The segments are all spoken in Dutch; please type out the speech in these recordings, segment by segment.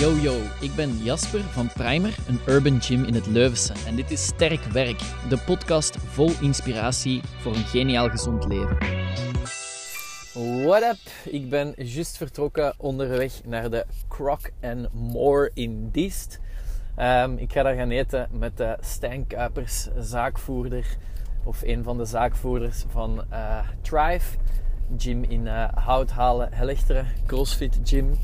Yo yo, ik ben Jasper van Primer, een urban gym in het Leuvense. En dit is Sterk Werk, de podcast vol inspiratie voor een geniaal gezond leven. What up? Ik ben juist vertrokken onderweg naar de Croc and More in Diest. Ehm, ik ga daar gaan eten met de Stijn Kuipers, zaakvoerder of een van de zaakvoerders van uh, Thrive. Gym in uh, Houthalen, Helchteren, CrossFit Gym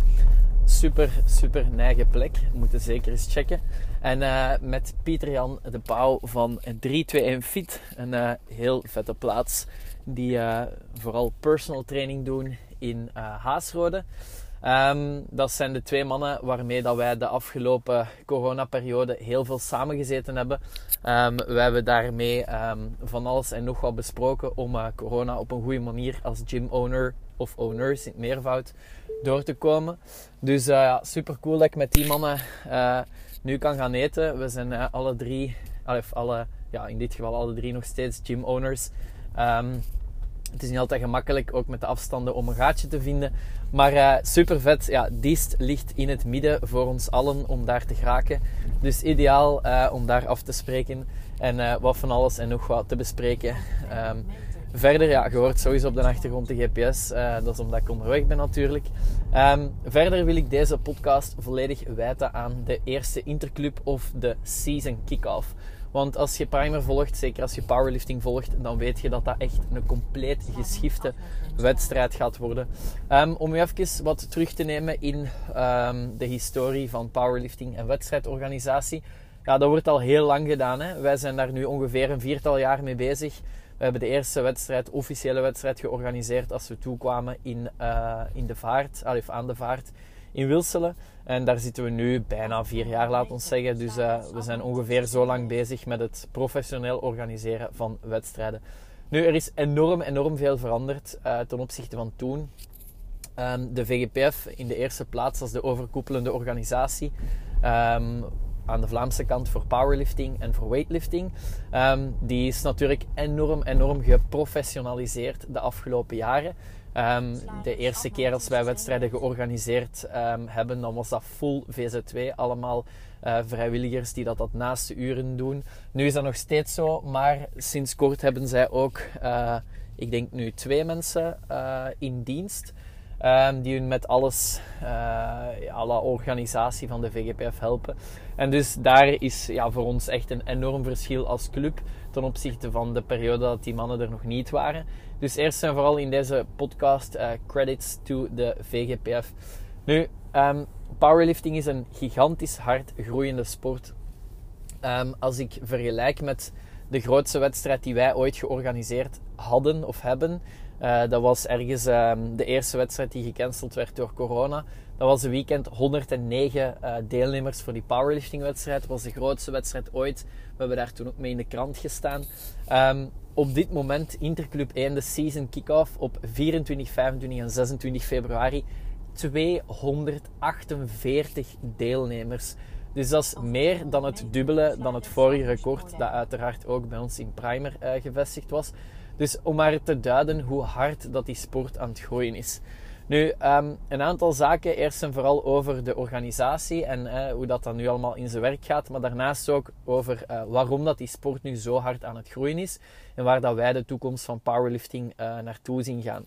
super, super neigen plek. Moeten zeker eens checken. En uh, met Pieter Jan de Pauw van 321 Fit. Een uh, heel vette plaats. Die uh, vooral personal training doen in Haasrode. Um, dat zijn de twee mannen waarmee dat wij de afgelopen coronaperiode heel veel samengezeten hebben. Um, we hebben daarmee um, van alles en nog wat besproken om corona op een goede manier als gym owner of owners in het meervoud door te komen. Dus uh, ja, super cool dat ik met die mannen uh, nu kan gaan eten. We zijn uh, alle drie, alle, ja, in dit geval alle drie nog steeds gym owners. Um, het is niet altijd gemakkelijk, ook met de afstanden, om een gaatje te vinden. Maar super vet. Ja, Diest ligt in het midden voor ons allen om daar te geraken. Dus ideaal om daar af te spreken. En wat van alles en nog wat te bespreken. Um, Verder, ja, je hoort sowieso op de achtergrond de GPS. Uh, dat is omdat ik onderweg ben natuurlijk. Um, verder wil ik deze podcast volledig wijten aan de eerste interclub of de season kick-off. Want als je primer volgt, zeker als je powerlifting volgt, dan weet je dat dat echt een compleet geschifte wedstrijd gaat worden. Um, om u even wat terug te nemen in um, de historie van powerlifting en wedstrijdorganisatie. Ja, dat wordt al heel lang gedaan. Hè? Wij zijn daar nu ongeveer een viertal jaar mee bezig. We hebben de eerste wedstrijd, officiële wedstrijd, georganiseerd als we toekwamen in, uh, in de vaart, of aan de vaart in Wilselen. En daar zitten we nu bijna vier jaar, laat ons zeggen. Dus uh, we zijn ongeveer zo lang bezig met het professioneel organiseren van wedstrijden. Nu, er is enorm, enorm veel veranderd uh, ten opzichte van toen. Um, de VGPF in de eerste plaats als de overkoepelende organisatie. Um, aan de Vlaamse kant voor powerlifting en voor weightlifting. Um, die is natuurlijk enorm, enorm geprofessionaliseerd de afgelopen jaren. Um, de eerste keer als wij wedstrijden georganiseerd um, hebben, dan was dat full VZ2. Allemaal uh, vrijwilligers die dat, dat naast de uren doen. Nu is dat nog steeds zo, maar sinds kort hebben zij ook, uh, ik denk nu twee mensen uh, in dienst. Um, die hun met alles, uh, alle organisatie van de VGPF helpen. En dus daar is ja, voor ons echt een enorm verschil als club ten opzichte van de periode dat die mannen er nog niet waren. Dus eerst en vooral in deze podcast uh, credits to de VGPF. Nu, um, powerlifting is een gigantisch hard groeiende sport. Um, als ik vergelijk met de grootste wedstrijd die wij ooit georganiseerd hadden of hebben, uh, dat was ergens um, de eerste wedstrijd die gecanceld werd door corona. Dat was een weekend 109 uh, deelnemers voor die powerlifting-wedstrijd. Dat was de grootste wedstrijd ooit. We hebben daar toen ook mee in de krant gestaan. Um, op dit moment Interclub 1, de season kick-off op 24, 25 en 26 februari. 248 deelnemers. Dus dat is meer dan het dubbele dan het vorige record, dat uiteraard ook bij ons in Primer uh, gevestigd was. Dus om maar te duiden hoe hard dat die sport aan het groeien is. Nu, um, een aantal zaken. Eerst en vooral over de organisatie en uh, hoe dat dan nu allemaal in zijn werk gaat. Maar daarnaast ook over uh, waarom dat die sport nu zo hard aan het groeien is. En waar dat wij de toekomst van powerlifting uh, naartoe zien gaan.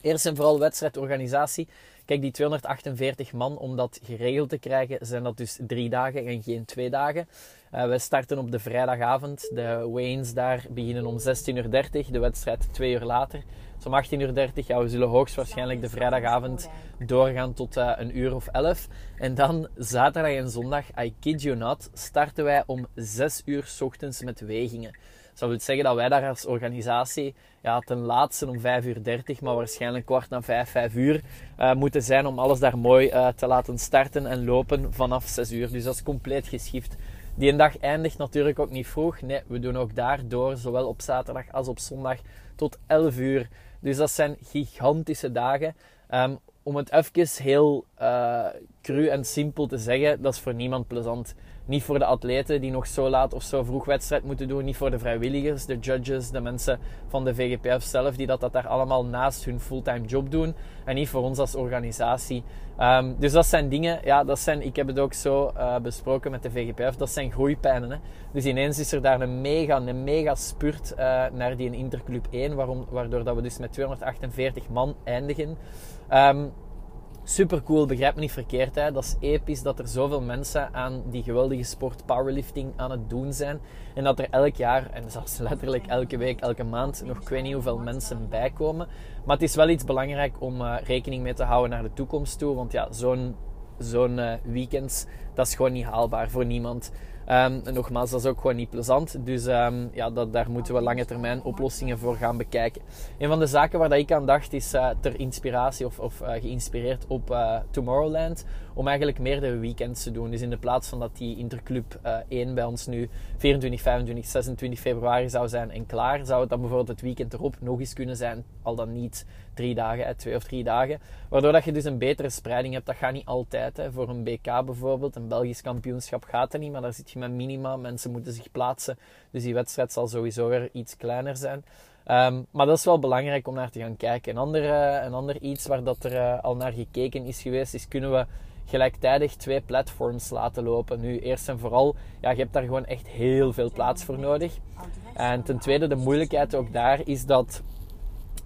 Eerst en vooral wedstrijdorganisatie. Kijk, die 248 man, om dat geregeld te krijgen, zijn dat dus drie dagen en geen twee dagen. Uh, we starten op de vrijdagavond. De Waynes daar beginnen om 16.30 uur. De wedstrijd twee uur later. Dus om 18.30 uur. We zullen hoogstwaarschijnlijk de vrijdagavond doorgaan tot uh, een uur of 11. En dan zaterdag en zondag, I kid you not, starten wij om 6 uur s ochtends met wegingen. Dat wil zeggen dat wij daar als organisatie ja, ten laatste om 5 uur 30, maar waarschijnlijk kwart na 5, 5 uur uh, moeten zijn om alles daar mooi uh, te laten starten en lopen vanaf 6 uur. Dus dat is compleet geschift. Die dag eindigt natuurlijk ook niet vroeg. Nee, we doen ook daar door, zowel op zaterdag als op zondag, tot 11 uur. Dus dat zijn gigantische dagen. Um, om het even heel uh, cru en simpel te zeggen, dat is voor niemand plezant. Niet voor de atleten die nog zo laat of zo vroeg wedstrijd moeten doen. Niet voor de vrijwilligers, de judges, de mensen van de VGPF zelf, die dat, dat daar allemaal naast hun fulltime job doen. En niet voor ons als organisatie. Um, dus dat zijn dingen, ja, dat zijn, ik heb het ook zo uh, besproken met de VGPF, dat zijn groeipijnen. Hè. Dus ineens is er daar een mega, een mega spurt uh, naar die Interclub 1, waarom, waardoor dat we dus met 248 man eindigen. Um, super cool, begrijp me niet verkeerd. Hè? Dat is episch dat er zoveel mensen aan die geweldige sport powerlifting aan het doen zijn. En dat er elk jaar, en zelfs letterlijk elke week, elke maand, nog ik weet niet hoeveel mensen bijkomen. Maar het is wel iets belangrijk om uh, rekening mee te houden naar de toekomst toe. Want ja, zo'n zo'n uh, weekend, dat is gewoon niet haalbaar voor niemand. Um, en nogmaals, dat is ook gewoon niet plezant. Dus um, ja, dat, daar moeten we lange termijn oplossingen voor gaan bekijken. Een van de zaken waar dat ik aan dacht is uh, ter inspiratie of, of uh, geïnspireerd op uh, Tomorrowland. Om eigenlijk meerdere weekends te doen. Dus in de plaats van dat die Interclub 1 bij ons nu 24, 25, 26 februari zou zijn en klaar, zou het dan bijvoorbeeld het weekend erop nog eens kunnen zijn. Al dan niet drie dagen, twee of drie dagen. Waardoor dat je dus een betere spreiding hebt. Dat gaat niet altijd. Hè. Voor een BK bijvoorbeeld, een Belgisch kampioenschap gaat er niet, maar daar zit je met minima. Mensen moeten zich plaatsen. Dus die wedstrijd zal sowieso weer iets kleiner zijn. Um, maar dat is wel belangrijk om naar te gaan kijken. Een ander, uh, een ander iets waar dat er uh, al naar gekeken is geweest, is kunnen we gelijktijdig twee platforms laten lopen. Nu, eerst en vooral, ja, je hebt daar gewoon echt heel veel plaats voor nodig. En ten tweede, de moeilijkheid ook daar is dat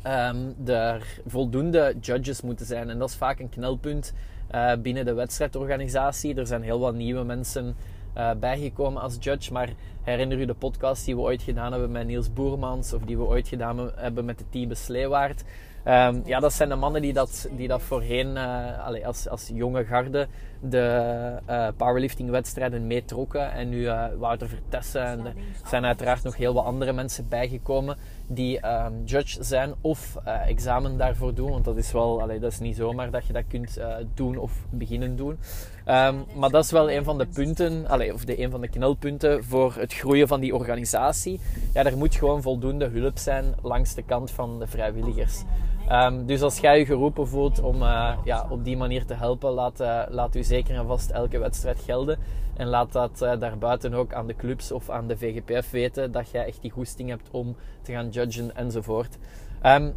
um, er voldoende judges moeten zijn. En dat is vaak een knelpunt uh, binnen de wedstrijdorganisatie. Er zijn heel wat nieuwe mensen uh, bijgekomen als judge. Maar herinner u de podcast die we ooit gedaan hebben met Niels Boermans of die we ooit gedaan hebben met de Tiebe Sleewaard? Um, ja, dat zijn de mannen die dat, die dat voorheen allez, als, als jonge garde de uh, powerlifting wedstrijden meetrokken. En nu uh, Wouter Vertessen en er zijn uiteraard nog heel wat andere mensen bijgekomen die um, judge zijn of examen daarvoor doen. Want dat is wel, dat is niet zomaar dat je dat kunt doen of beginnen doen. Um, maar dat is wel een van de punten, allee, of de, een van de knelpunten voor het groeien van die organisatie. Ja, er moet gewoon voldoende hulp zijn langs de kant van de vrijwilligers. Um, dus als jij je geroepen voelt om uh, ja, op die manier te helpen, laat, laat u zeker en vast elke wedstrijd gelden. En laat dat uh, daarbuiten ook aan de clubs of aan de VGPF weten dat jij echt die goesting hebt om te gaan judgen enzovoort. Um,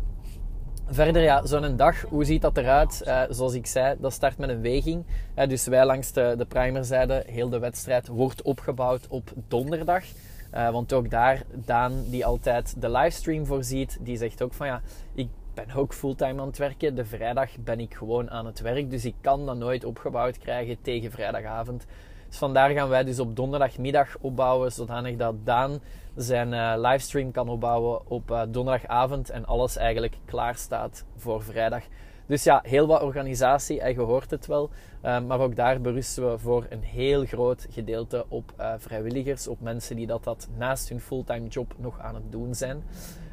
verder, ja, zo'n dag, hoe ziet dat eruit? Uh, zoals ik zei, dat start met een weging. Uh, dus wij langs de, de primerzijde, heel de wedstrijd wordt opgebouwd op donderdag. Uh, want ook daar, Daan, die altijd de livestream voorziet, die zegt ook van ja, ik ben ook fulltime aan het werken. De vrijdag ben ik gewoon aan het werk, dus ik kan dat nooit opgebouwd krijgen tegen vrijdagavond. Dus vandaar gaan wij dus op donderdagmiddag opbouwen, zodanig dat Daan zijn uh, livestream kan opbouwen op uh, donderdagavond en alles eigenlijk klaar staat voor vrijdag. Dus ja, heel wat organisatie, en je hoort het wel. Uh, maar ook daar berusten we voor een heel groot gedeelte op vrijwilligers, op mensen die dat, dat naast hun fulltime job nog aan het doen zijn.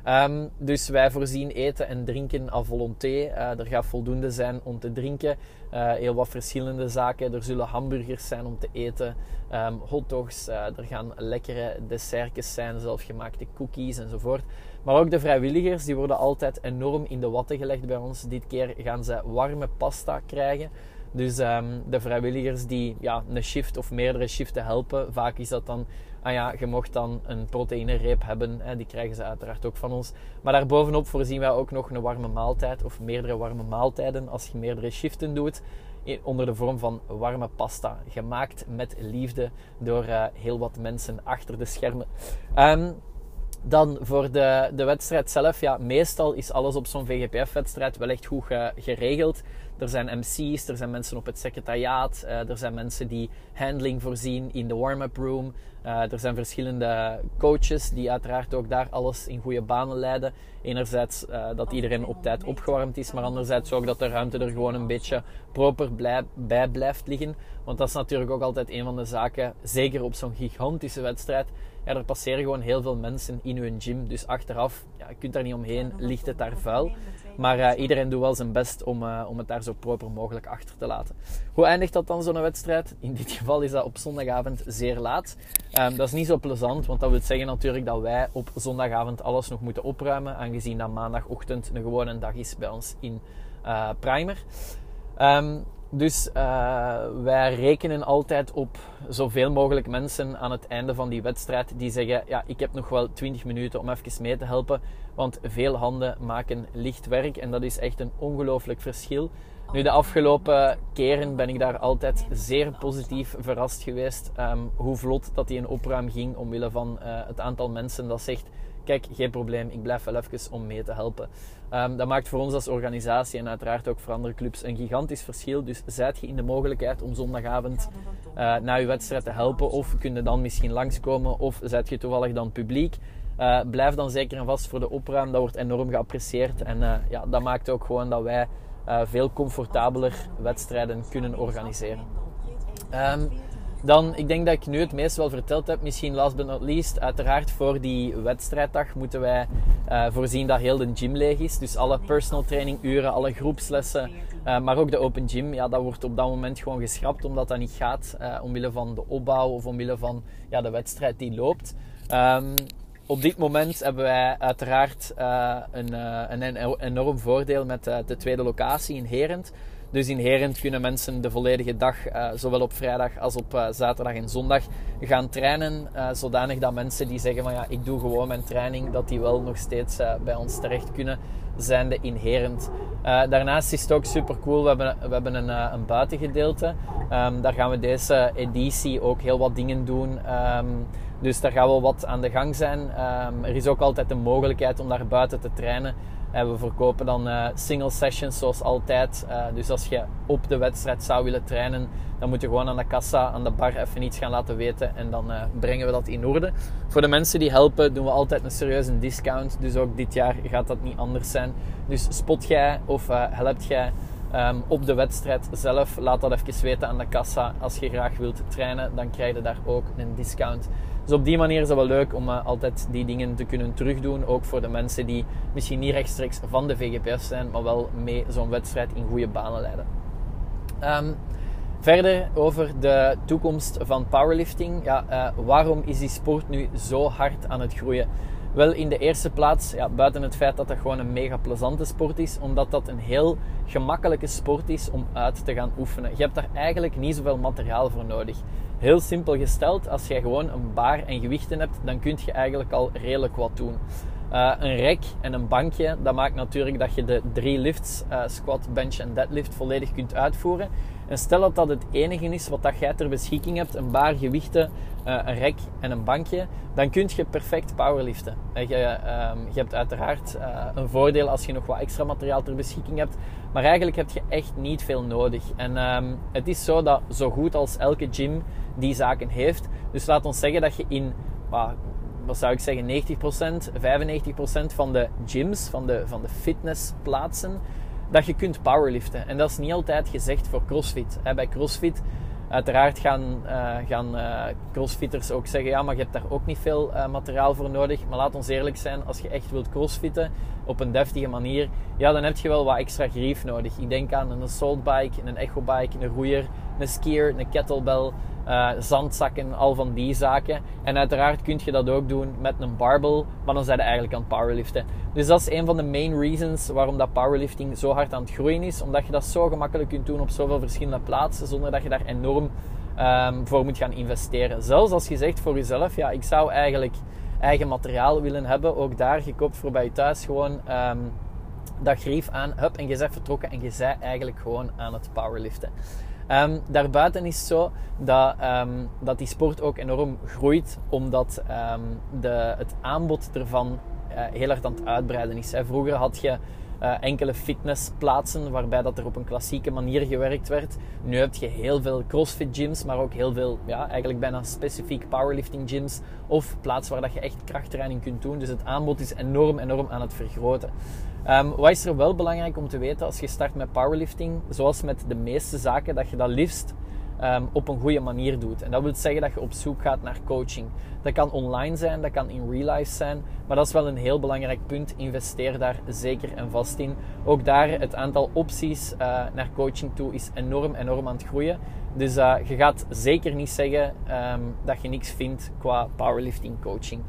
Um, dus wij voorzien eten en drinken à volonté. Uh, er gaat voldoende zijn om te drinken. Uh, heel wat verschillende zaken. Er zullen hamburgers zijn om te eten, um, hotdogs. Uh, er gaan lekkere dessertjes zijn, zelfgemaakte cookies enzovoort. Maar ook de vrijwilligers, die worden altijd enorm in de watten gelegd bij ons. Dit keer gaan ze warme pasta krijgen. Dus um, de vrijwilligers die ja, een shift of meerdere shiften helpen, vaak is dat dan ah ja, je mocht dan een proteïnereep hebben. Die krijgen ze uiteraard ook van ons. Maar daarbovenop voorzien wij ook nog een warme maaltijd of meerdere warme maaltijden als je meerdere shiften doet. Onder de vorm van warme pasta. Gemaakt met liefde door uh, heel wat mensen achter de schermen. Um, dan voor de, de wedstrijd zelf, ja, meestal is alles op zo'n VGPF-wedstrijd wel echt goed geregeld. Er zijn MC's, er zijn mensen op het secretariaat, uh, er zijn mensen die handling voorzien in de warm-up room. Uh, er zijn verschillende coaches die uiteraard ook daar alles in goede banen leiden. Enerzijds uh, dat iedereen op tijd opgewarmd is, maar anderzijds ook dat de ruimte er gewoon een beetje proper bij blijft liggen. Want dat is natuurlijk ook altijd een van de zaken, zeker op zo'n gigantische wedstrijd. Ja, er passeren gewoon heel veel mensen in hun gym. Dus achteraf, ja, je kunt daar niet omheen, ligt het daar vuil. Maar uh, iedereen doet wel zijn best om, uh, om het daar zo proper mogelijk achter te laten. Hoe eindigt dat dan zo'n wedstrijd? In dit geval is dat op zondagavond zeer laat. Um, dat is niet zo plezant, want dat wil zeggen natuurlijk dat wij op zondagavond alles nog moeten opruimen. Aangezien dat maandagochtend een gewone dag is bij ons in uh, Primer. Um, dus uh, wij rekenen altijd op zoveel mogelijk mensen aan het einde van die wedstrijd die zeggen: Ja, ik heb nog wel 20 minuten om even mee te helpen. Want veel handen maken licht werk en dat is echt een ongelooflijk verschil. Nu, de afgelopen keren ben ik daar altijd zeer positief verrast geweest. Um, hoe vlot dat die een opruim ging omwille van uh, het aantal mensen dat zegt: Kijk, geen probleem, ik blijf wel even om mee te helpen. Um, dat maakt voor ons als organisatie en uiteraard ook voor andere clubs een gigantisch verschil. Dus zijt je in de mogelijkheid om zondagavond uh, na je wedstrijd te helpen, of kun je dan misschien langskomen, of zijt je toevallig dan publiek. Uh, blijf dan zeker en vast voor de opruim, dat wordt enorm geapprecieerd. En uh, ja, dat maakt ook gewoon dat wij veel comfortabeler wedstrijden kunnen organiseren. Um, dan, ik denk dat ik nu het meest wel verteld heb. Misschien last but not least, uiteraard voor die wedstrijddag moeten wij uh, voorzien dat heel de gym leeg is. Dus alle personal training uren, alle groepslessen, uh, maar ook de open gym. Ja, dat wordt op dat moment gewoon geschrapt omdat dat niet gaat. Uh, omwille van de opbouw of omwille van ja, de wedstrijd die loopt. Um, op dit moment hebben wij uiteraard een, een, enorm voordeel met de tweede locatie in Herent. Dus inherent kunnen mensen de volledige dag, uh, zowel op vrijdag als op uh, zaterdag en zondag, gaan trainen. Uh, zodanig dat mensen die zeggen van ja, ik doe gewoon mijn training, dat die wel nog steeds bij ons terecht kunnen, zijn de inherent. daarnaast is het ook super cool, we hebben, we hebben een, een buitengedeelte. Um, daar gaan we deze editie ook heel wat dingen doen. Um, dus daar gaat wel wat aan de gang zijn. Um, er is ook altijd de mogelijkheid om daar buiten te trainen. We verkopen dan uh, single sessions zoals altijd. Uh, dus als je op de wedstrijd zou willen trainen, dan moet je gewoon aan de kassa, aan de bar even iets gaan laten weten. En dan uh, brengen we dat in orde. Voor de mensen die helpen, doen we altijd een serieuze discount. Dus ook dit jaar gaat dat niet anders zijn. Dus spot jij of helpt jij um, op de wedstrijd zelf, laat dat even weten aan de kassa. Als je graag wilt trainen, dan krijg je daar ook een discount. Dus op die manier is het wel leuk om uh, altijd die dingen te kunnen terugdoen. Ook voor de mensen die misschien niet rechtstreeks van de VGPS zijn, maar wel mee zo'n wedstrijd in goede banen leiden. Um, verder over de toekomst van powerlifting. Ja, uh, waarom is die sport nu zo hard aan het groeien? Wel in de eerste plaats, ja, buiten het feit dat dat gewoon een mega plezante sport is, omdat dat een heel gemakkelijke sport is om uit te gaan oefenen. Je hebt daar eigenlijk niet zoveel materiaal voor nodig. Heel simpel gesteld, als jij gewoon een baar en gewichten hebt, dan kun je eigenlijk al redelijk wat doen. Uh, een rek en een bankje, dat maakt natuurlijk dat je de drie lifts, uh, squat, bench en deadlift, volledig kunt uitvoeren. En stel dat dat het enige is wat dat jij ter beschikking hebt, een baar, gewichten, een rek en een bankje, dan kun je perfect powerliften. Je, um, je hebt uiteraard een voordeel als je nog wat extra materiaal ter beschikking hebt, maar eigenlijk heb je echt niet veel nodig. En um, het is zo dat zo goed als elke gym die zaken heeft. Dus laat ons zeggen dat je in, wat zou ik zeggen, 90%, 95% van de gyms, van de, van de fitnessplaatsen, dat je kunt powerliften. En dat is niet altijd gezegd voor CrossFit. Bij CrossFit, uiteraard gaan, uh, gaan uh, CrossFitters ook zeggen, ja, maar je hebt daar ook niet veel uh, materiaal voor nodig. Maar laat ons eerlijk zijn, als je echt wilt CrossFitten op een deftige manier, ja, dan heb je wel wat extra grief nodig. Ik denk aan een assault bike, een echo bike, een roeier, een skier, een kettlebell, uh, zandzakken, al van die zaken. En uiteraard kun je dat ook doen met een barbell, maar dan zijn je eigenlijk aan het powerliften. Dus dat is een van de main reasons waarom dat powerlifting zo hard aan het groeien is. Omdat je dat zo gemakkelijk kunt doen op zoveel verschillende plaatsen, zonder dat je daar enorm um, voor moet gaan investeren. Zelfs als je zegt voor jezelf, ja, ik zou eigenlijk eigen materiaal willen hebben, ook daar, je koopt voor bij je thuis gewoon... Um, dat grief aan, hup, en je bent vertrokken en je bent eigenlijk gewoon aan het powerliften. Um, daarbuiten is het zo dat, um, dat die sport ook enorm groeit, omdat um, de, het aanbod ervan uh, heel erg aan het uitbreiden is. Hè. Vroeger had je uh, enkele fitnessplaatsen waarbij dat er op een klassieke manier gewerkt werd. Nu heb je heel veel crossfit gyms, maar ook heel veel, ja, eigenlijk bijna specifiek powerlifting gyms of plaatsen waar dat je echt krachttraining kunt doen. Dus het aanbod is enorm, enorm aan het vergroten. Um, wat is er wel belangrijk om te weten als je start met powerlifting? Zoals met de meeste zaken, dat je dat liefst ehm, op een goede manier doet. En dat wil zeggen dat je op zoek gaat naar coaching. Dat kan online zijn, dat kan in real life zijn, maar dat is wel een heel belangrijk punt. Investeer daar zeker en vast in. Ook daar het aantal opties uh, naar coaching toe is enorm, enorm aan het groeien. Dus uh, je gaat zeker niet zeggen um, dat je niks vindt qua powerlifting coaching.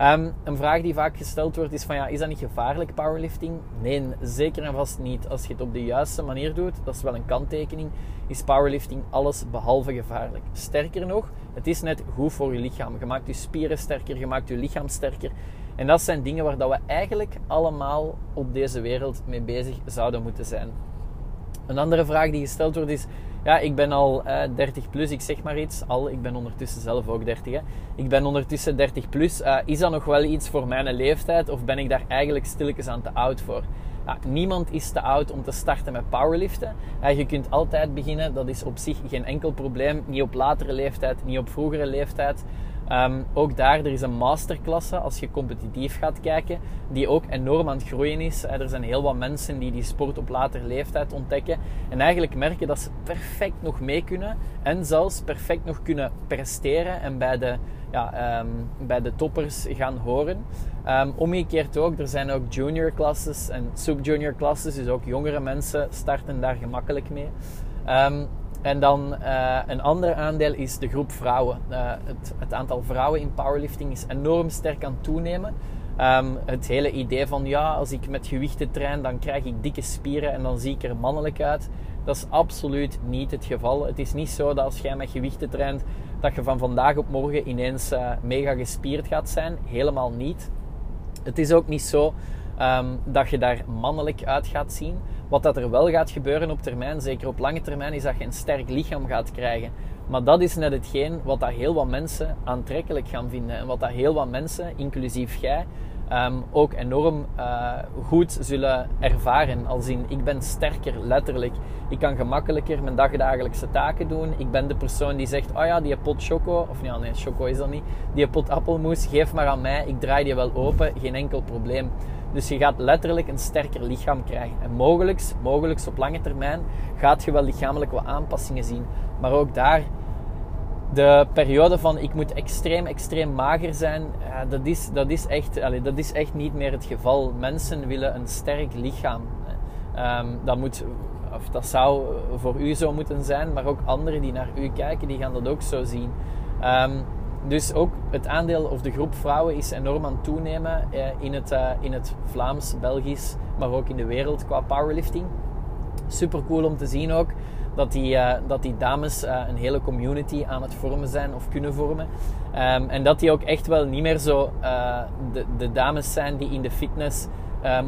Um, een vraag die vaak gesteld wordt is van ja, is dat niet gevaarlijk powerlifting? Nee, zeker en vast niet. Als je het op de juiste manier doet, dat is wel een kanttekening, is powerlifting alles behalve gevaarlijk. Sterker nog, het is net goed voor je lichaam. Je maakt je spieren sterker, je maakt je lichaam sterker. En dat zijn dingen waar dat we eigenlijk allemaal op deze wereld mee bezig zouden moeten zijn. Een andere vraag die gesteld wordt is: ja, ik ben al eh, 30 plus, ik zeg maar iets. Al, ik ben ondertussen zelf ook 30. Hè. Ik ben ondertussen 30 plus. Uh, is dat nog wel iets voor mijn leeftijd of ben ik daar eigenlijk stilletjes aan te oud voor? Ja, niemand is te oud om te starten met powerliften. Uh, je kunt altijd beginnen, dat is op zich geen enkel probleem. Niet op latere leeftijd, niet op vroegere leeftijd. Um, ook daar, er is een masterklasse als je competitief gaat kijken, die ook enorm aan het groeien is. Er zijn heel wat mensen die die sport op latere leeftijd ontdekken en eigenlijk merken dat ze perfect nog mee kunnen en zelfs perfect nog kunnen presteren en bij de, ja, um, bij de toppers gaan horen. Um, omgekeerd ook, er zijn ook junior classes en subjunior classes, dus ook jongere mensen starten daar gemakkelijk mee. En dan uh, een ander aandeel is de groep vrouwen. Uh, het, het, aantal vrouwen in powerlifting is enorm sterk aan het toenemen. Um, het hele idee van ja, als ik met gewichten train, dan krijg ik dikke spieren en dan zie ik er mannelijk uit. Dat is absoluut niet het geval. Het is niet zo dat als jij met gewichten traint, dat je van vandaag op morgen ineens uh, mega gespierd gaat zijn. Helemaal niet. Het is ook niet zo um, dat je daar mannelijk uit gaat zien. Wat dat er wel gaat gebeuren op termijn, zeker op lange termijn, is dat je een sterk lichaam gaat krijgen. Maar dat is net hetgeen wat dat heel wat mensen aantrekkelijk gaan vinden. En wat dat heel wat mensen, inclusief jij, um, ook enorm uh, goed zullen ervaren. Als in, ik ben sterker, letterlijk. Ik kan gemakkelijker mijn dagdagelijkse taken doen. Ik ben de persoon die zegt, oh ja, die pot choco, of ja, nee, choco is dat niet. Die pot appelmoes, geef maar aan mij. Ik draai die wel open, geen enkel probleem. Dus je gaat letterlijk een sterker lichaam krijgen. En mogelijk, mogelijk op lange termijn gaat je wel lichamelijk wat aanpassingen zien. Maar ook daar, de periode van ik moet extreem, extreem mager zijn, ja, dat, is, dat, is echt, dat is echt niet meer het geval. Mensen willen een sterk lichaam. Um, dat, moet, of dat zou voor u zo moeten zijn, maar ook anderen die naar u kijken, die gaan dat ook zo zien. Um, dus ook het aandeel of de groep vrouwen is enorm aan het toenemen eh, in, het, eh, in het Vlaams, Belgisch, maar ook in de wereld qua powerlifting. Super cool om te zien ook dat die, uh, dat die dames een hele community aan het vormen zijn of kunnen vormen. Um, en dat die ook echt wel niet meer zo de, de, dames zijn die in de fitness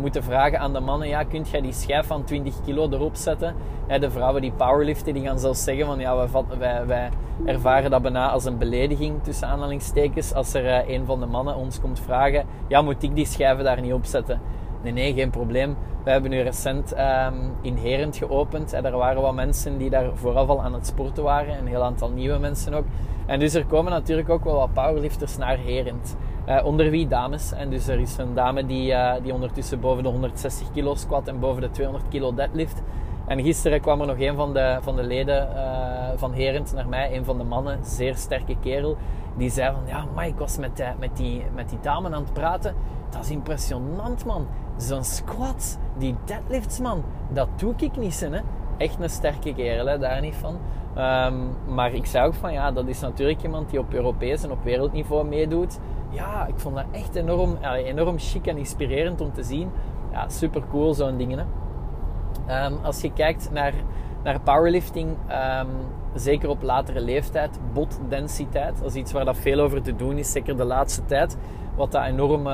moeten vragen aan de mannen: ja, kunt jij die schijf van 20 kilo erop zetten? de vrouwen die powerliften, die gaan zelfs zeggen: van ja, wij, wij, ervaren dat bijna als een belediging tussen aanhalingstekens. Als er een van de mannen ons komt vragen: ja, moet ik die schijven daar niet op zetten? Nee, nee, geen probleem. We hebben nu recent um, in Herend geopend. En er waren wat mensen die daar vooraf al aan het sporten waren. Een heel aantal nieuwe mensen ook. En dus er komen natuurlijk ook wel wat powerlifters naar Herend. Uh, onder wie dames. En dus er is een dame die, uh, die ondertussen boven de 160 kilo squat en boven de 200 kilo deadlift. En gisteren kwam er nog een van de, van de leden uh, van Herend naar mij, een van de mannen, zeer sterke kerel. Die zei van, ja, maar ik was met, met, die, met die dame aan het praten. Dat is impressionant, man zo'n squat, die deadlifts, man, dat doe ik niet, hè. Echt een sterke kerel, daar niet van. Um, maar ik zei ook van, ja, dat is natuurlijk iemand die op Europees en op wereldniveau meedoet. Ja, ik vond dat echt enorm, enorm chic en inspirerend om te zien. Ja, super cool, zo'n dingen, hè. Um, als je kijkt naar, naar powerlifting, um, zeker op latere leeftijd, botdensiteit, dat is iets waar dat veel over te doen is, zeker de laatste tijd. Wat dat enorm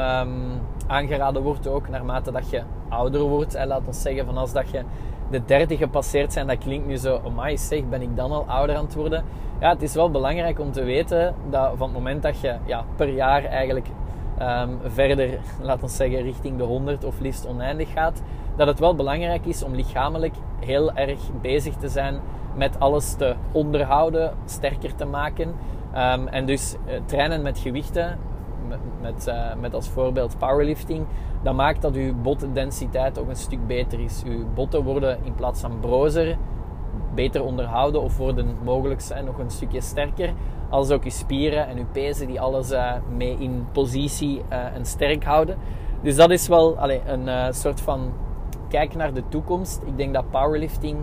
aangeraden wordt ook naarmate dat je ouder wordt. En laat ons zeggen van als dat je de 30 gepasseerd zijn, dat klinkt nu zo, oh my zeg, ben ik dan al ouder aan het worden? Ja, het is wel belangrijk om te weten dat van het moment dat je ja, per jaar eigenlijk um, verder, laat ons zeggen, richting de 100 of liefst oneindig gaat, dat het wel belangrijk is om lichamelijk heel erg bezig te zijn met alles te onderhouden, sterker te maken. Um, en dus uh, trainen met gewichten met, uh, met als voorbeeld powerlifting, dat maakt dat uw botdensiteit ook een stuk beter is. Uw botten worden in plaats van brozer, beter onderhouden of worden mogelijk zijn nog een stukje sterker. Als ook je spieren en je pezen die alles uh, mee in positie uh, en sterk houden. Dus dat is wel allez, een soort van kijk naar de toekomst. Ik denk dat powerlifting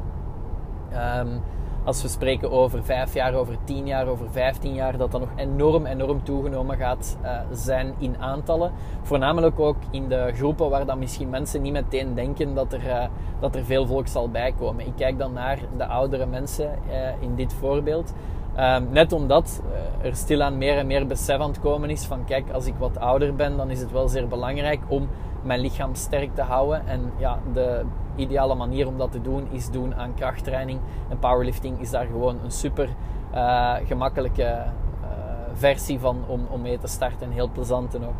um, als we spreken over vijf jaar, over tien jaar, over vijftien jaar, dat dat nog enorm, enorm toegenomen gaat uh, zijn in aantallen. Voornamelijk ook in de groepen waar dan misschien mensen niet meteen denken dat er, uh, dat er veel volk zal bijkomen. Ik kijk dan naar de oudere mensen uh, in dit voorbeeld. Um, net omdat er stilaan meer en meer besef aan het komen is van kijk, als ik wat ouder ben, dan is het wel zeer belangrijk om mijn lichaam sterk te houden. En ja, de ideale manier om dat te doen is doen aan krachttraining. En powerlifting is daar gewoon een super uh, gemakkelijke uh, versie van om, om mee te starten. En heel plezant en ook.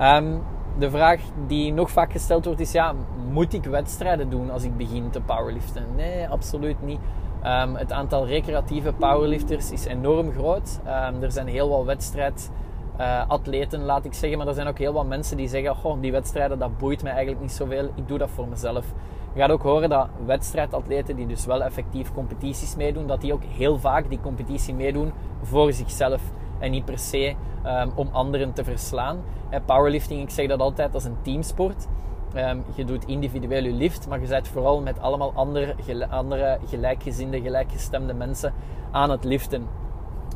Um, de vraag die nog vaak gesteld wordt is: ja, moet ik wedstrijden doen als ik begin te powerliften? Nee, absoluut niet. Um, het aantal recreatieve powerlifters is enorm groot. Um, er zijn heel wat wedstrijd uh, atleten, laat ik zeggen. Maar er zijn ook heel wat mensen die zeggen: Goh, die wedstrijden dat boeit mij eigenlijk niet zoveel. Ik doe dat voor mezelf. Je gaat ook horen dat wedstrijdatleten die dus wel effectief competities meedoen, dat die ook heel vaak die competitie meedoen voor zichzelf en niet per se um, om anderen te verslaan. powerlifting, ik zeg dat altijd, dat is een teamsport. Um, je doet individueel je lift, maar je bent vooral met allemaal andere, andere gelijkgezinde, gelijkgestemde mensen aan het liften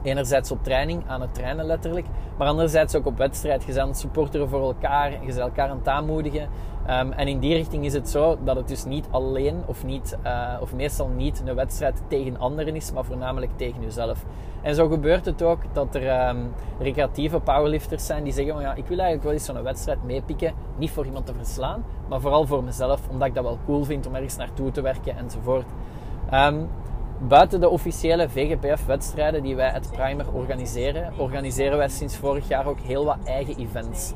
enerzijds op training, aan het trainen letterlijk, maar anderzijds ook op wedstrijd. Je bent supporteren voor elkaar, je bent elkaar aan het aanmoedigen. Um, en in die richting is het zo dat het dus niet alleen of, niet, uh, of meestal niet een wedstrijd tegen anderen is, maar voornamelijk tegen jezelf. En zo gebeurt het ook dat er um, recreatieve powerlifters zijn die zeggen: oh ja, ik wil eigenlijk wel eens zo'n wedstrijd meepikken. Niet voor iemand te verslaan, maar vooral voor mezelf, omdat ik dat wel cool vind om ergens naartoe te werken enzovoort. Um, Buiten de officiële VGPF-wedstrijden die wij het Primer organiseren, organiseren wij sinds vorig jaar ook heel wat eigen events.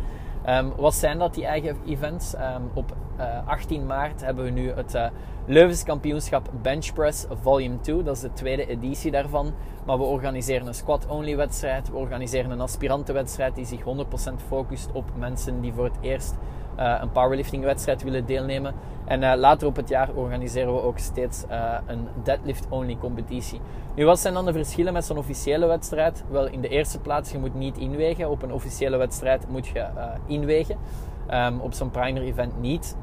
Um, wat zijn dat, die eigen events? Um, op uh, eh, 18 maart hebben we nu het uh, Leuvens kampioenschap Benchpress Volume 2. Dat is de tweede editie daarvan. Maar we organiseren een squat-only wedstrijd. We organiseren een aspirantenwedstrijd die zich 100% focust op mensen die voor het eerst een powerlifting wedstrijd willen deelnemen. En uh, later op het jaar organiseren we ook steeds uh, een deadlift-only competitie. Nu, wat zijn dan de verschillen met zo'n officiële wedstrijd? Wel, in de eerste plaats, je moet niet inwegen. Op een officiële wedstrijd moet je inwegen. Um, op zo'n primer event niet.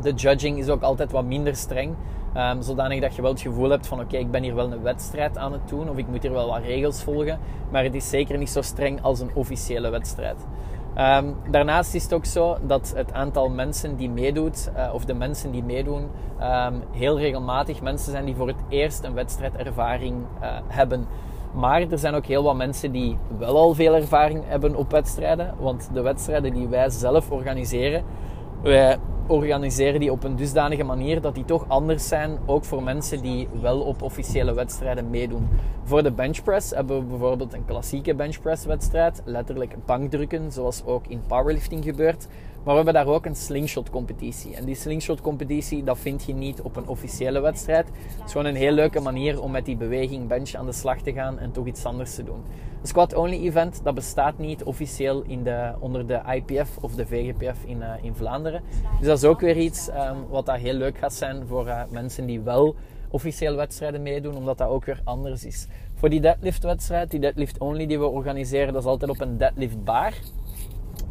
De judging is ook altijd wat minder streng. Um, zodanig dat je wel het gevoel hebt van oké, ik ben hier wel een wedstrijd aan het doen of ik moet hier wel wat regels volgen. Maar het is zeker niet zo streng als een officiële wedstrijd. Um, daarnaast is het ook zo dat het aantal mensen die meedoet, uh, of de mensen die meedoen, um, heel regelmatig mensen zijn die voor het eerst een wedstrijdervaring uh, hebben. Maar er zijn ook heel wat mensen die wel al veel ervaring hebben op wedstrijden. Want de wedstrijden die wij zelf organiseren, wij organiseren die op een dusdanige manier dat die toch anders zijn, ook voor mensen die wel op officiële wedstrijden meedoen. Voor de benchpress hebben we bijvoorbeeld een klassieke benchpress wedstrijd, letterlijk bankdrukken, zoals ook in powerlifting gebeurt. Maar we hebben daar ook een slingshot competitie. En die slingshot competitie, dat vind je niet op een officiële wedstrijd. Het is gewoon een heel leuke manier om met die beweging bench aan de slag te gaan en toch iets anders te doen. Een squat-only event, dat bestaat niet officieel in de, onder de IPF of de VGPF in, uh, in Vlaanderen. Dus dat is ook weer iets um, wat dat heel leuk gaat zijn voor uh, mensen die wel officieel wedstrijden meedoen, omdat dat ook weer anders is. Voor die deadlift wedstrijd, die deadlift only die we organiseren, dat is altijd op een deadlift bar.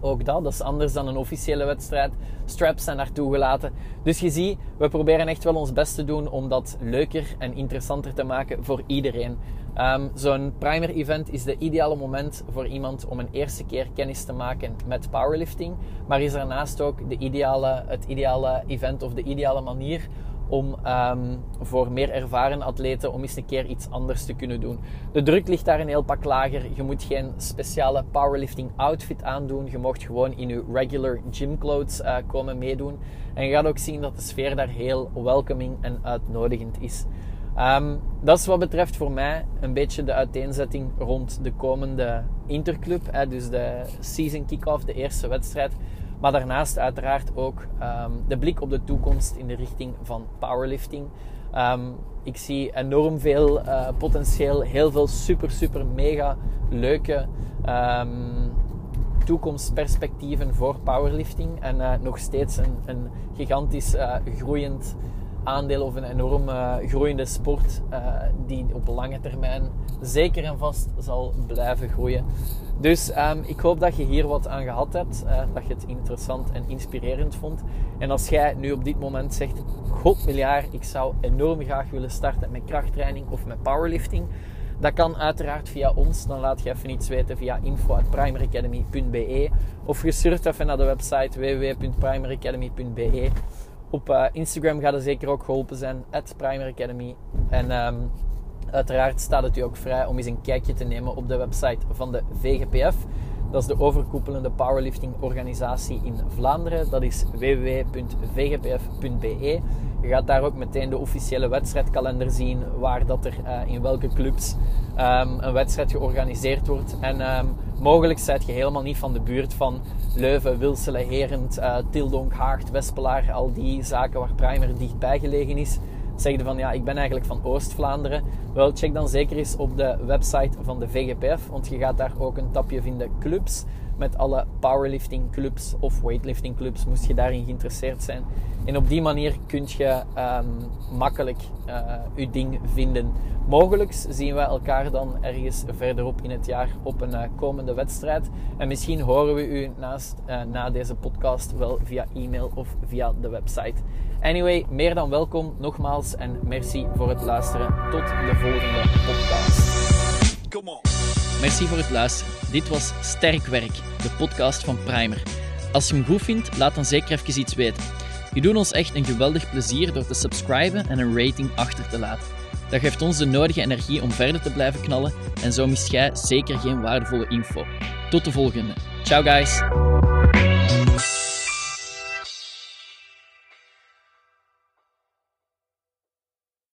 Ook dat, dat is anders dan een officiële wedstrijd. Straps zijn daar toegelaten. Dus je ziet, we proberen echt wel ons best te doen om dat leuker en interessanter te maken voor iedereen. Um, Zo'n primer event is de ideale moment voor iemand om een eerste keer kennis te maken met powerlifting. Maar is daarnaast ook de ideale, het ideale event of de ideale manier om um, voor meer ervaren atleten om eens een keer iets anders te kunnen doen. De druk ligt daar een heel pak lager. Je moet geen speciale powerlifting outfit aandoen. Je mocht gewoon in je regular gym clothes uh, komen meedoen. En je gaat ook zien dat de sfeer daar heel welcoming en uitnodigend is. Um, dat is wat betreft voor mij een beetje de uiteenzetting rond de komende interclub. Hè, dus de season kick-off, de eerste wedstrijd. Maar daarnaast uiteraard ook um, de blik op de toekomst in de richting van powerlifting. Um, ik zie enorm veel uh, potentieel, heel veel super, super, mega leuke um, toekomstperspectieven voor powerlifting. En uh, nog steeds een, een gigantisch uh, groeiend aandeel of een enorm groeiende sport die op lange termijn zeker en vast zal blijven groeien. Dus ehm, ik hoop dat je hier wat aan gehad hebt, dat je het interessant en inspirerend vond. En als jij nu op dit moment zegt, god miljard, ik zou enorm graag willen starten met krachttraining of met powerlifting, dat kan uiteraard via ons. Dan laat je even iets weten via info.primaryacademy.be of je surft even naar de website www.primaryacademy.be. Op uh, Instagram gaat er zeker ook geholpen zijn, at Academy. En um, uiteraard staat het u ook vrij om eens een kijkje te nemen op de website van de VGPF. Dat is de overkoepelende powerlifting organisatie in Vlaanderen. Dat is www.vgpf.be. Je gaat daar ook meteen de officiële wedstrijdkalender zien, waar dat er uh, in welke clubs um, een wedstrijd georganiseerd wordt. En um, mogelijk zijt je helemaal niet van de buurt van Leuven, Wilselen, Herent, uh, Tildonk, Haagt, Wespelaar, al die zaken waar Primer dichtbij gelegen is. Zeg je van ja, ik ben eigenlijk van Oost-Vlaanderen. Wel, check dan zeker eens op de website van de VGPF, want je gaat daar ook een tapje vinden clubs met alle powerlifting clubs of weightlifting clubs, moest je daarin geïnteresseerd zijn. En op die manier kun je um, makkelijk uh, je ding vinden. Mogelijk zien we elkaar dan ergens verderop in het jaar op een uh, komende wedstrijd. En misschien horen we u naast, uh, na deze podcast wel via e-mail of via de website. Anyway, meer dan welkom nogmaals en merci voor het luisteren. Tot de volgende podcast. Come on. Merci voor het luisteren. Dit was Sterk Werk, de podcast van Primer. Als je hem goed vindt, laat dan zeker even iets weten. Je doet ons echt een geweldig plezier door te subscriben en een rating achter te laten. Dat geeft ons de nodige energie om verder te blijven knallen en zo mist jij zeker geen waardevolle info. Tot de volgende. Ciao guys!